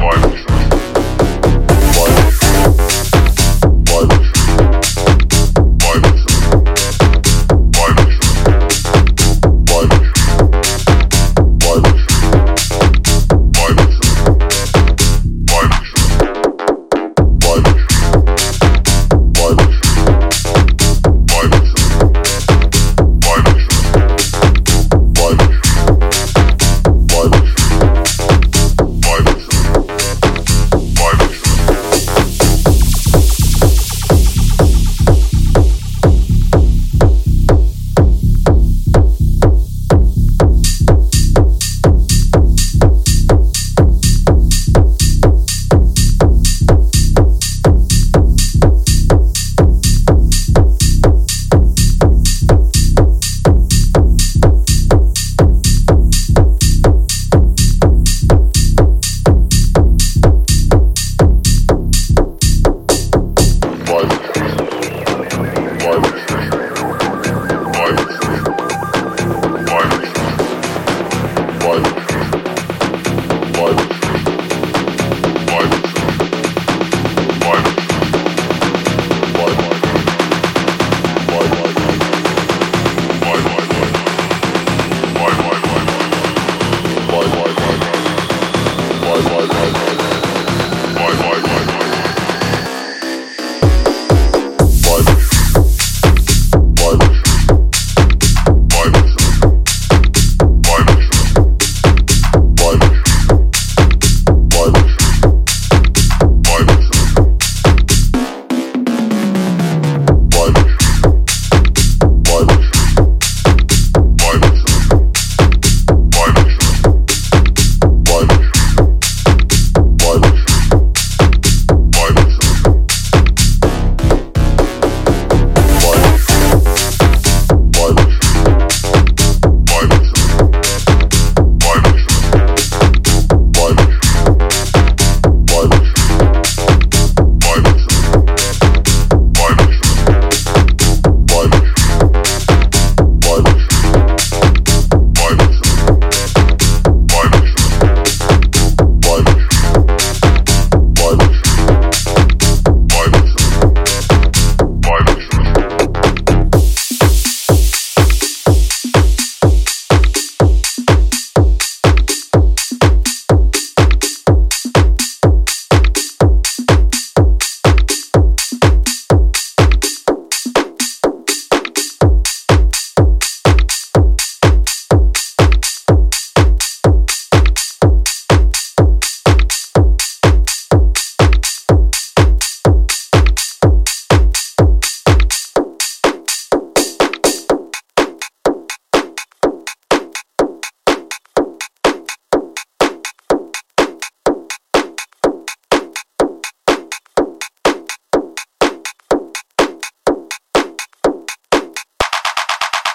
boy.